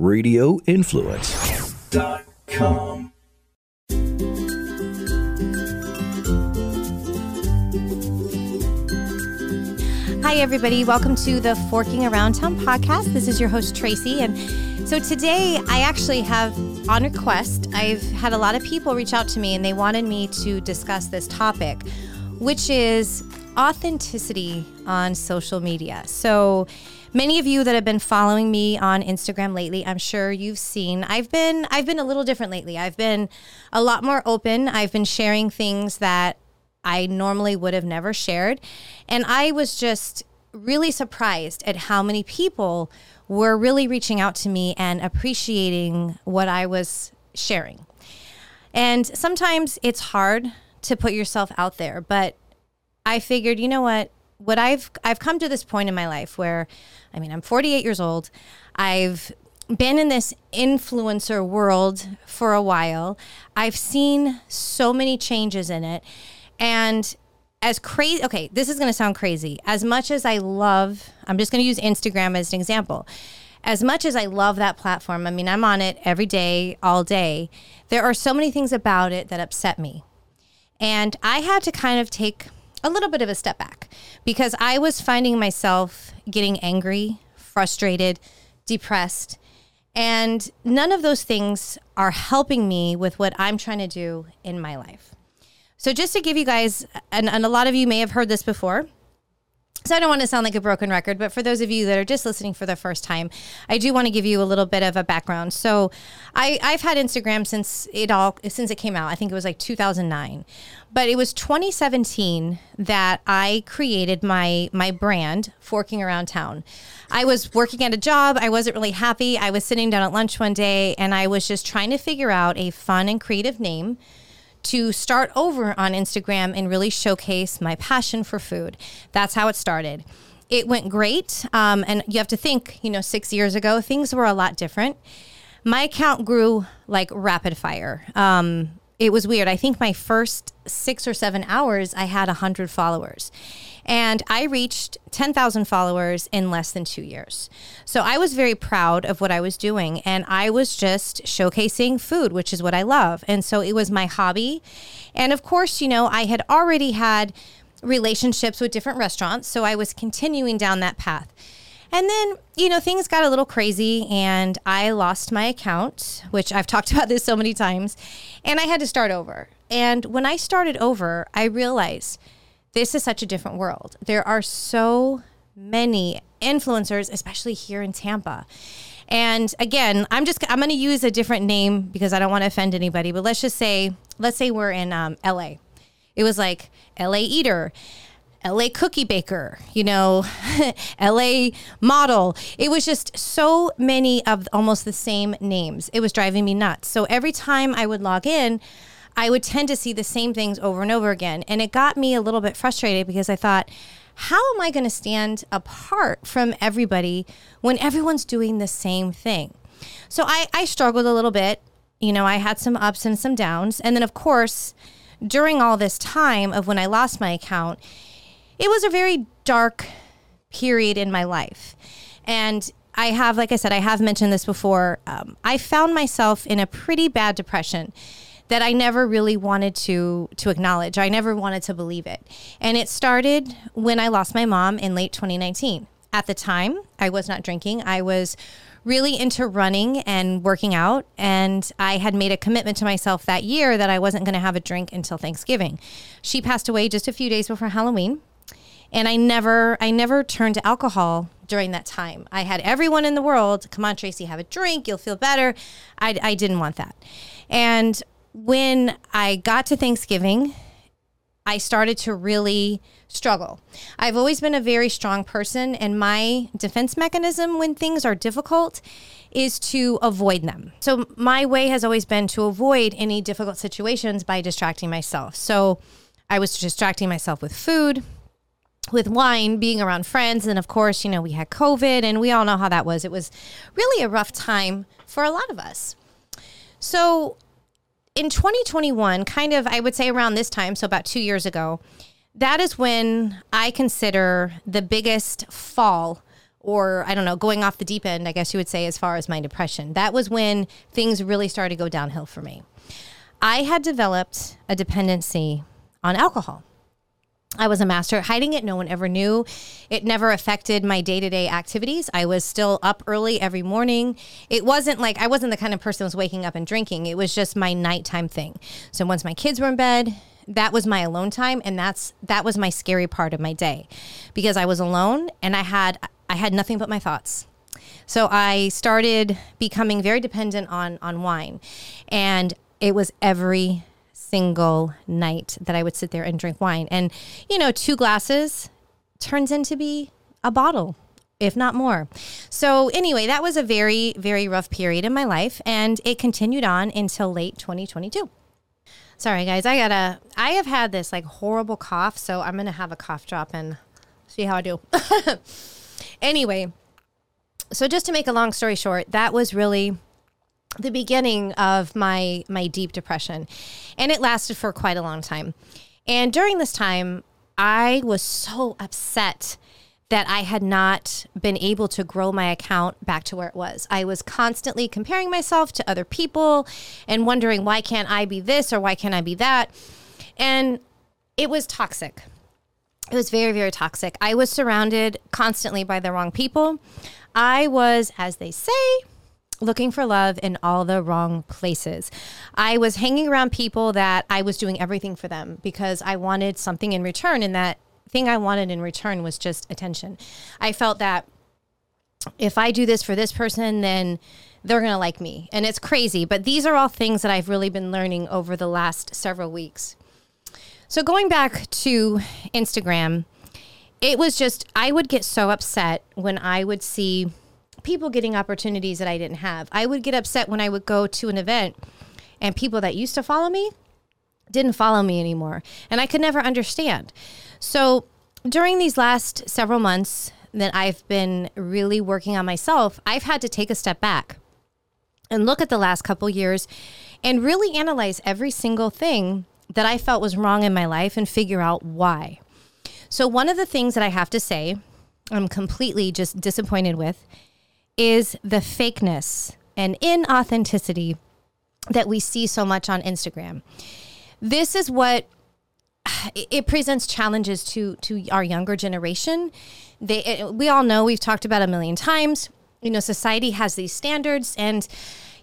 radioinfluence.com. Hi, everybody. Welcome to the Forking Around Town podcast. This is your host, Tracy. And so today I actually have, on request, I've had a lot of people reach out to me and they wanted me to discuss this topic, which is authenticity on social media. So, many of you that have been following me on Instagram lately, I'm sure you've seen I've been I've been a little different lately. I've been a lot more open. I've been sharing things that I normally would have never shared. And I was just really surprised at how many people were really reaching out to me and appreciating what I was sharing. And sometimes it's hard to put yourself out there, but I figured, you know what? What I've I've come to this point in my life where I mean, I'm 48 years old. I've been in this influencer world for a while. I've seen so many changes in it. And as crazy, okay, this is going to sound crazy. As much as I love, I'm just going to use Instagram as an example. As much as I love that platform, I mean, I'm on it every day, all day. There are so many things about it that upset me. And I had to kind of take a little bit of a step back because I was finding myself getting angry, frustrated, depressed. And none of those things are helping me with what I'm trying to do in my life. So, just to give you guys, and, and a lot of you may have heard this before. So, I don't want to sound like a broken record, but for those of you that are just listening for the first time, I do want to give you a little bit of a background. So, I, I've had Instagram since it all since it came out. I think it was like 2009, but it was 2017 that I created my my brand, Forking Around Town. I was working at a job. I wasn't really happy. I was sitting down at lunch one day, and I was just trying to figure out a fun and creative name to start over on Instagram and really showcase my passion for food. That's how it started. It went great. Um, and you have to think, you know, six years ago, things were a lot different. My account grew like rapid fire. Um, it was weird. I think my first six or seven hours, I had 100 followers. And I reached 10,000 followers in less than two years. So I was very proud of what I was doing. And I was just showcasing food, which is what I love. And so it was my hobby. And of course, you know, I had already had relationships with different restaurants. So I was continuing down that path. And then, you know, things got a little crazy and I lost my account, which I've talked about this so many times, and I had to start over. And when I started over, I realized this is such a different world. There are so many influencers, especially here in Tampa. And again, I'm just I'm going to use a different name because I don't want to offend anybody. But let's just say let's say we're in um, L.A. It was like L.A. Eater. LA cookie baker, you know, LA model. It was just so many of almost the same names. It was driving me nuts. So every time I would log in, I would tend to see the same things over and over again. And it got me a little bit frustrated because I thought, how am I going to stand apart from everybody when everyone's doing the same thing? So I, I struggled a little bit. You know, I had some ups and some downs. And then, of course, during all this time of when I lost my account, it was a very dark period in my life. And I have, like I said, I have mentioned this before. Um, I found myself in a pretty bad depression that I never really wanted to to acknowledge. I never wanted to believe it. And it started when I lost my mom in late 2019. At the time, I was not drinking. I was really into running and working out and I had made a commitment to myself that year that I wasn't going to have a drink until Thanksgiving. She passed away just a few days before Halloween and I never I never turned to alcohol during that time. I had everyone in the world, come on Tracy, have a drink, you'll feel better. I I didn't want that. And when I got to Thanksgiving, I started to really struggle. I've always been a very strong person, and my defense mechanism when things are difficult is to avoid them. So, my way has always been to avoid any difficult situations by distracting myself. So, I was distracting myself with food, with wine, being around friends. And of course, you know, we had COVID, and we all know how that was. It was really a rough time for a lot of us. So, in 2021, kind of, I would say around this time, so about two years ago, that is when I consider the biggest fall or I don't know, going off the deep end, I guess you would say, as far as my depression. That was when things really started to go downhill for me. I had developed a dependency on alcohol. I was a master at hiding it. No one ever knew. It never affected my day to day activities. I was still up early every morning. It wasn't like I wasn't the kind of person who was waking up and drinking. It was just my nighttime thing. So once my kids were in bed, that was my alone time and that's that was my scary part of my day because I was alone and I had I had nothing but my thoughts. So I started becoming very dependent on on wine. And it was every single night that I would sit there and drink wine. And, you know, two glasses turns into be a bottle, if not more. So, anyway, that was a very, very rough period in my life. And it continued on until late 2022. Sorry, guys. I gotta, I have had this like horrible cough. So, I'm gonna have a cough drop and see how I do. anyway, so just to make a long story short, that was really the beginning of my my deep depression. And it lasted for quite a long time. And during this time i was so upset that i had not been able to grow my account back to where it was. I was constantly comparing myself to other people and wondering why can't i be this or why can't i be that? And it was toxic. It was very very toxic. I was surrounded constantly by the wrong people. I was as they say looking for love in all the wrong places. I was hanging around people that I was doing everything for them because I wanted something in return. And that thing I wanted in return was just attention. I felt that if I do this for this person, then they're going to like me. And it's crazy. But these are all things that I've really been learning over the last several weeks. So going back to Instagram, it was just, I would get so upset when I would see people getting opportunities that I didn't have. I would get upset when I would go to an event and people that used to follow me didn't follow me anymore. And I could never understand. So during these last several months that I've been really working on myself, I've had to take a step back and look at the last couple years and really analyze every single thing that I felt was wrong in my life and figure out why. So, one of the things that I have to say, I'm completely just disappointed with is the fakeness and inauthenticity that we see so much on Instagram. This is what it presents challenges to to our younger generation. They it, we all know we've talked about a million times. You know, society has these standards and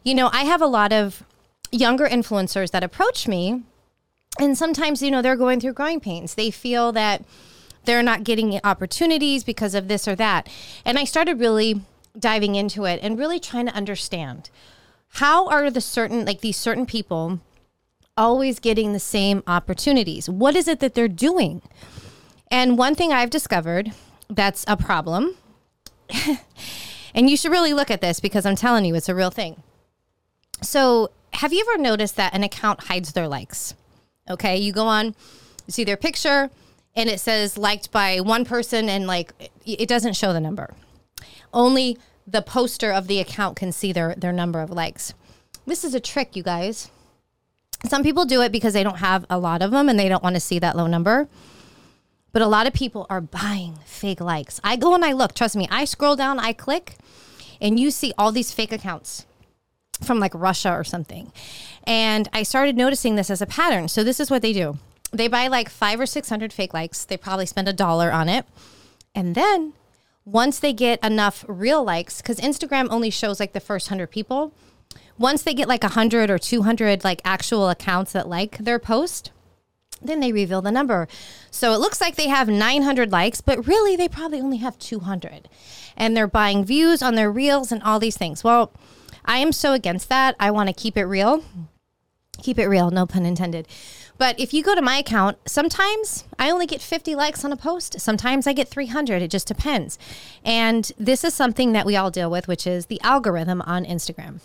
you know, I have a lot of younger influencers that approach me and sometimes you know they're going through growing pains. They feel that they're not getting opportunities because of this or that. And I started really diving into it and really trying to understand how are the certain like these certain people always getting the same opportunities? What is it that they're doing? And one thing i've discovered that's a problem and you should really look at this because i'm telling you it's a real thing. So have you ever noticed that an account hides their likes? Okay you go on you see their picture and it says liked by one person and like it doesn't show the number only the poster of the account can see their, their number of likes. This is a trick, you guys. Some people do it because they don't have a lot of them and they don't want to see that low number. But a lot of people are buying fake likes. I go and I look, trust me, I scroll down, I click, and you see all these fake accounts from like Russia or something. And I started noticing this as a pattern. So this is what they do. They buy like 5 or 600 fake likes. They probably spend a dollar on it. And then once they get enough real likes, because Instagram only shows like the first 100 people, once they get like 100 or 200 like actual accounts that like their post, then they reveal the number. So it looks like they have 900 likes, but really they probably only have 200. And they're buying views on their reels and all these things. Well, I am so against that. I want to keep it real. Keep it real, no pun intended. But if you go to my account, sometimes I only get 50 likes on a post. Sometimes I get 300. It just depends. And this is something that we all deal with, which is the algorithm on Instagram.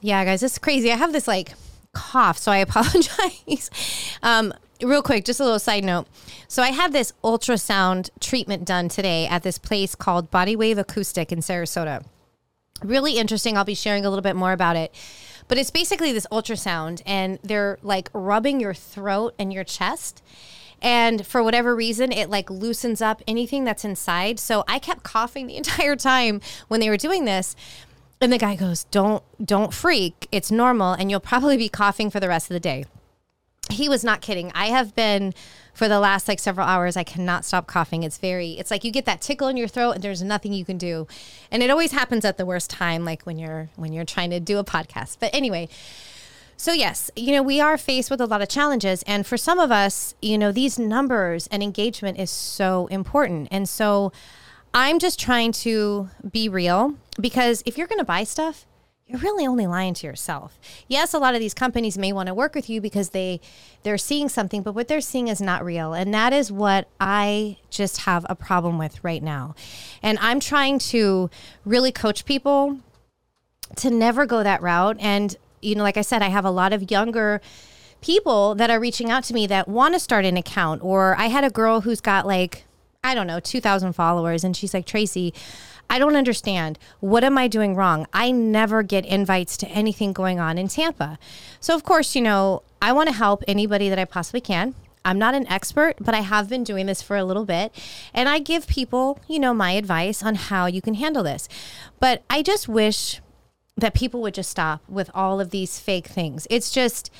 Yeah, guys, it's crazy. I have this like cough, so I apologize. um, real quick, just a little side note. So I had this ultrasound treatment done today at this place called Body Wave Acoustic in Sarasota. Really interesting. I'll be sharing a little bit more about it. But it's basically this ultrasound, and they're like rubbing your throat and your chest. And for whatever reason, it like loosens up anything that's inside. So I kept coughing the entire time when they were doing this. And the guy goes, "Don't don't freak. It's normal and you'll probably be coughing for the rest of the day." He was not kidding. I have been for the last like several hours I cannot stop coughing. It's very it's like you get that tickle in your throat and there's nothing you can do. And it always happens at the worst time like when you're when you're trying to do a podcast. But anyway, so, yes, you know, we are faced with a lot of challenges. And for some of us, you know, these numbers and engagement is so important. And so I'm just trying to be real because if you're going to buy stuff, you're really only lying to yourself. Yes, a lot of these companies may want to work with you because they they're seeing something, but what they're seeing is not real. And that is what I just have a problem with right now. And I'm trying to really coach people to never go that route and you know, like I said, I have a lot of younger people that are reaching out to me that want to start an account. Or I had a girl who's got like, I don't know, 2,000 followers. And she's like, Tracy, I don't understand. What am I doing wrong? I never get invites to anything going on in Tampa. So, of course, you know, I want to help anybody that I possibly can. I'm not an expert, but I have been doing this for a little bit. And I give people, you know, my advice on how you can handle this. But I just wish that people would just stop with all of these fake things. It's just,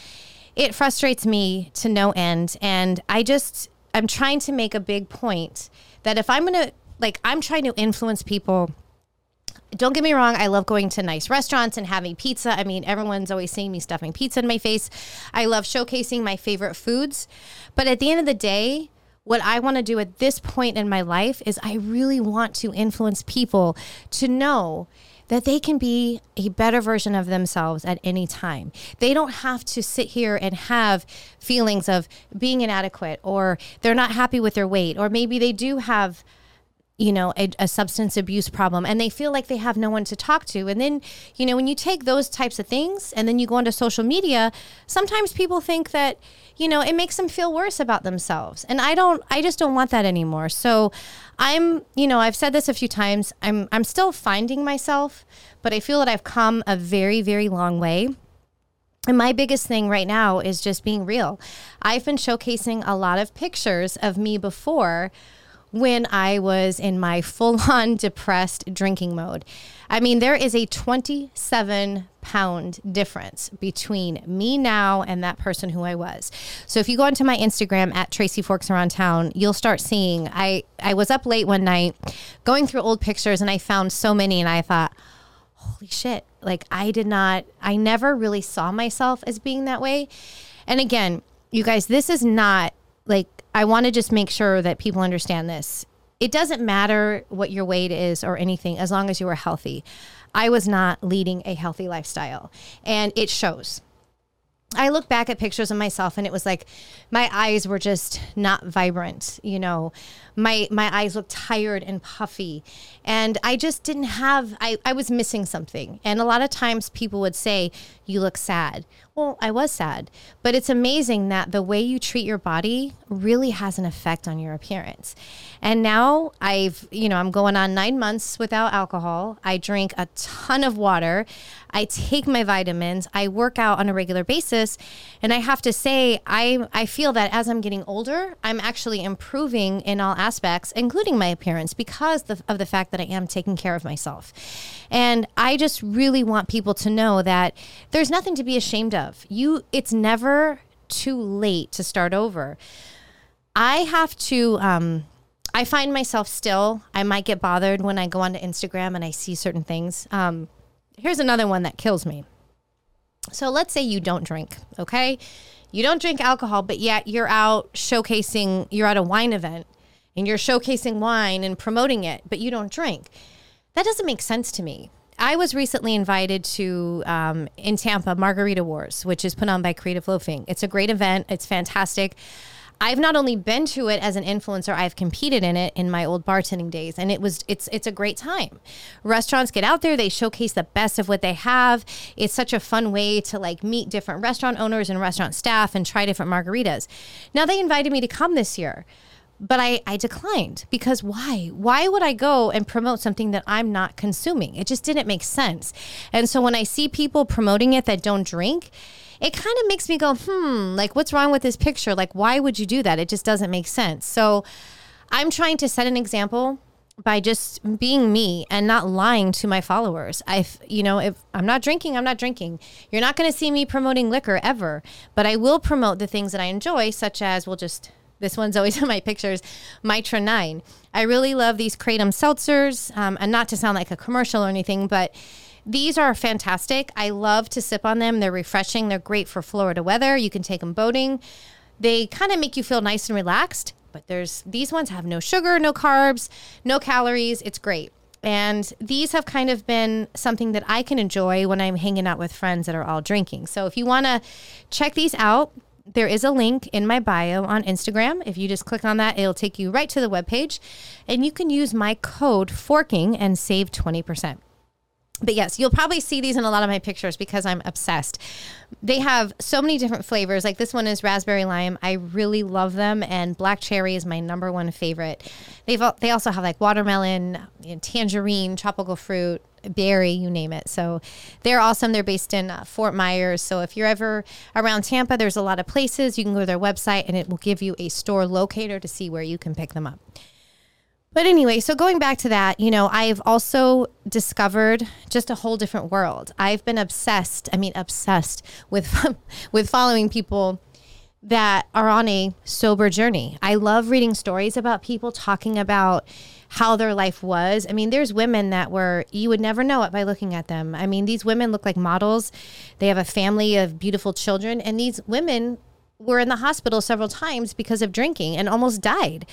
it frustrates me to no end. And I just, I'm trying to make a big point that if I'm going to, like, I'm trying to influence people. Don't get me wrong, I love going to nice restaurants and having pizza. I mean, everyone's always seeing me stuffing pizza in my face. I love showcasing my favorite foods. But at the end of the day, what I want to do at this point in my life is I really want to influence people to know that they can be a better version of themselves at any time. They don't have to sit here and have feelings of being inadequate or they're not happy with their weight, or maybe they do have you know a, a, substance abuse problem and they feel like they have no one to talk to. And then you know when you take those types of things and then you go onto social media sometimes people think that you know it makes them feel worse about themselves. And i don't i just don't want that anymore. So i'm you know i've said this a few times. I'm i'm still finding myself but i feel that i've come a very very long way. And my biggest thing right now is just being real. I've been showcasing a lot of pictures of me before when I was in my full on depressed drinking mode. I mean, there is a 27 pound difference between me now and that person who I was. So if you go onto my Instagram at Tracy Forks Around Town, you'll start seeing I, I was up late one night going through old pictures and I found so many and I thought, holy shit, like I did not, I never really saw myself as being that way. And again, you guys, this is not like I want to just make sure that people understand this. It doesn't matter what your weight is or anything as long as you are healthy. I was not leading a healthy lifestyle, and it shows. I look back at pictures of myself and it was like my eyes were just not vibrant, you know. My my eyes looked tired and puffy. And I just didn't have I, I was missing something. And a lot of times people would say, You look sad. Well, I was sad, but it's amazing that the way you treat your body really has an effect on your appearance. And now I've, you know, I'm going on nine months without alcohol. I drink a ton of water. I take my vitamins. I work out on a regular basis. And I have to say, I, I feel that as I'm getting older, I'm actually improving in all aspects, including my appearance, because of the fact that I am taking care of myself. And I just really want people to know that there's nothing to be ashamed of. You it's never too late to start over. I have to um I find myself still, I might get bothered when I go onto Instagram and I see certain things. Um, here's another one that kills me. So let's say you don't drink, okay? You don't drink alcohol, but yet you're out showcasing, you're at a wine event and you're showcasing wine and promoting it, but you don't drink. That doesn't make sense to me. I was recently invited to um, in Tampa Margarita Wars, which is put on by Creative Loafing. It's a great event. It's fantastic. I've not only been to it as an influencer, I've competed in it in my old bartending days, and it was it's it's a great time. Restaurants get out there, they showcase the best of what they have. It's such a fun way to like meet different restaurant owners and restaurant staff and try different margaritas. Now they invited me to come this year but I, I declined because why? Why would I go and promote something that I'm not consuming? It just didn't make sense. And so when I see people promoting it that don't drink, it kind of makes me go, hmm, like what's wrong with this picture? Like, why would you do that? It just doesn't make sense. So I'm trying to set an example by just being me and not lying to my followers. I, you know, if I'm not drinking, I'm not drinking. You're not going to see me promoting liquor ever, but I will promote the things that I enjoy, such as we'll just. This one's always in my pictures, Mitra 9. I really love these Kratom seltzers, um, and not to sound like a commercial or anything, but these are fantastic. I love to sip on them. They're refreshing. They're great for Florida weather. You can take them boating. They kind of make you feel nice and relaxed but there's these ones have no sugar, no carbs, no calories. It's great. And these have kind of been something that I can enjoy when I'm hanging out with friends that are all drinking. So if you want to check these out, there is a link in my bio on Instagram. If you just click on that, it'll take you right to the webpage. And you can use my code FORKING and save 20% but yes, you'll probably see these in a lot of my pictures because I'm obsessed. They have so many different flavors. Like this one is raspberry lime. I really love them, and black cherry is my number one favorite. They've they also have like watermelon, tangerine, tropical fruit, berry, you name it. So they're awesome. They're based in uh, Fort Myers. So if you're ever around Tampa, there's a lot of places you can go to their website, and it will give you a store locator to see where you can pick them up. But anyway, so going back to that, you know, I've also discovered just a whole different world. I've been obsessed, I mean obsessed with with following people that are on a sober journey. I love reading stories about people talking about how their life was. I mean, there's women that were, you would never know it by looking at them. I mean, these women look like models. They have a family of beautiful children, and these women were in the hospital several times because of drinking and almost died.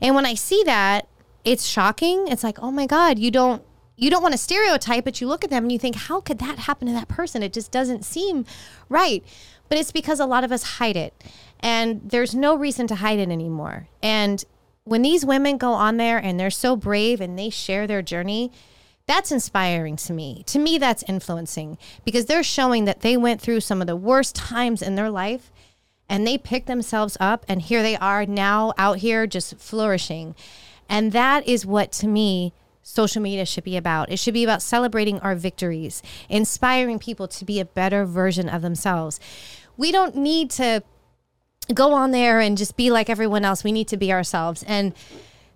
And when I see that, it's shocking. It's like, oh my God, you don't you don't want to stereotype, but you look at them and you think, how could that happen to that person? It just doesn't seem right. But it's because a lot of us hide it. And there's no reason to hide it anymore. And when these women go on there and they're so brave and they share their journey, that's inspiring to me. To me, that's influencing because they're showing that they went through some of the worst times in their life and they picked themselves up and here they are now out here just flourishing. And that is what, to me, social media should be about. It should be about celebrating our victories, inspiring people to be a better version of themselves. We don't need to go on there and just be like everyone else. We need to be ourselves. And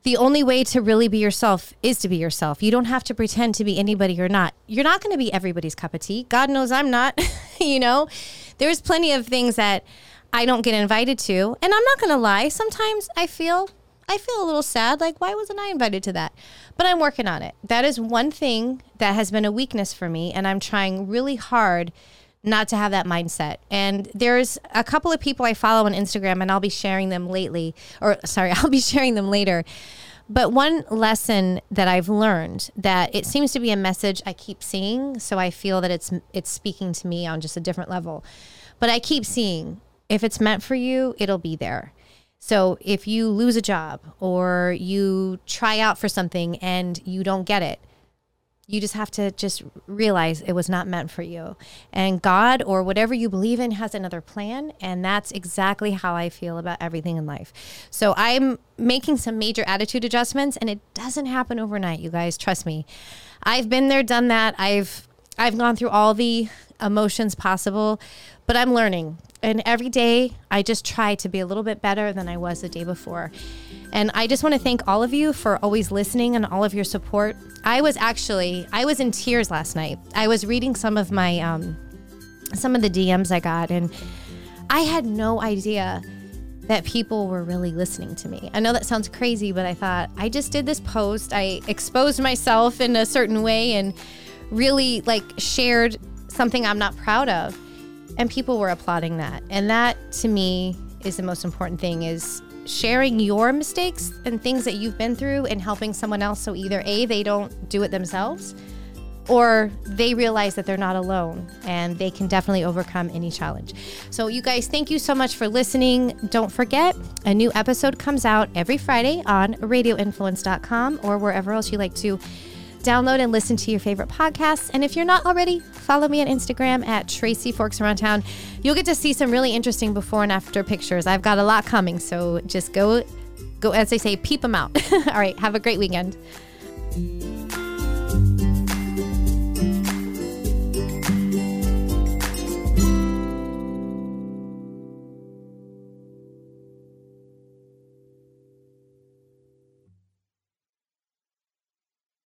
the only way to really be yourself is to be yourself. You don't have to pretend to be anybody you're not. You're not going to be everybody's cup of tea. God knows I'm not. you know, there's plenty of things that I don't get invited to. And I'm not going to lie. Sometimes I feel I feel a little sad. Like, why wasn't I invited to that? But I'm working on it. That is one thing that has been a weakness for me. And I'm trying really hard not to have that mindset. And there's a couple of people I follow on Instagram, and I'll be sharing them lately, or sorry, I'll be sharing them later. But one lesson that I've learned that it seems to be a message I keep seeing, so I feel that it's it's speaking to me on just a different level. But I keep seeing if it's meant for you, it'll be there. So if you lose a job or you try out for something and you don't get it, you just have to just realize it was not meant for you. And God or whatever you believe in has another plan. And that's exactly how I feel about everything in life. So I'm making some major attitude adjustments and it doesn't happen overnight, you guys. Trust me. I've been there, done that. I've I've gone through all the emotions possible, but I'm learning. And every day I just try to be a little bit better than I was the day before. And I just want to thank all of you for always listening and all of your support. I was actually I was in tears last night. I was reading some of my um some of the DMs I got and I had no idea that people were really listening to me. I know that sounds crazy, but I thought I just did this post. I exposed myself in a certain way and really like shared something I'm not proud of and people were applauding that and that to me is the most important thing is sharing your mistakes and things that you've been through and helping someone else so either a they don't do it themselves or they realize that they're not alone and they can definitely overcome any challenge. So, you guys, thank you so much for listening. Don't forget, a new episode comes out every Friday on radioinfluence.com or wherever else you like to download and listen to your favorite podcasts. And if you're not already, follow me on Instagram at Tracy Forks Around Town. You'll get to see some really interesting before and after pictures. I've got a lot coming, so just go, go as they say, peep them out. All right, have a great weekend.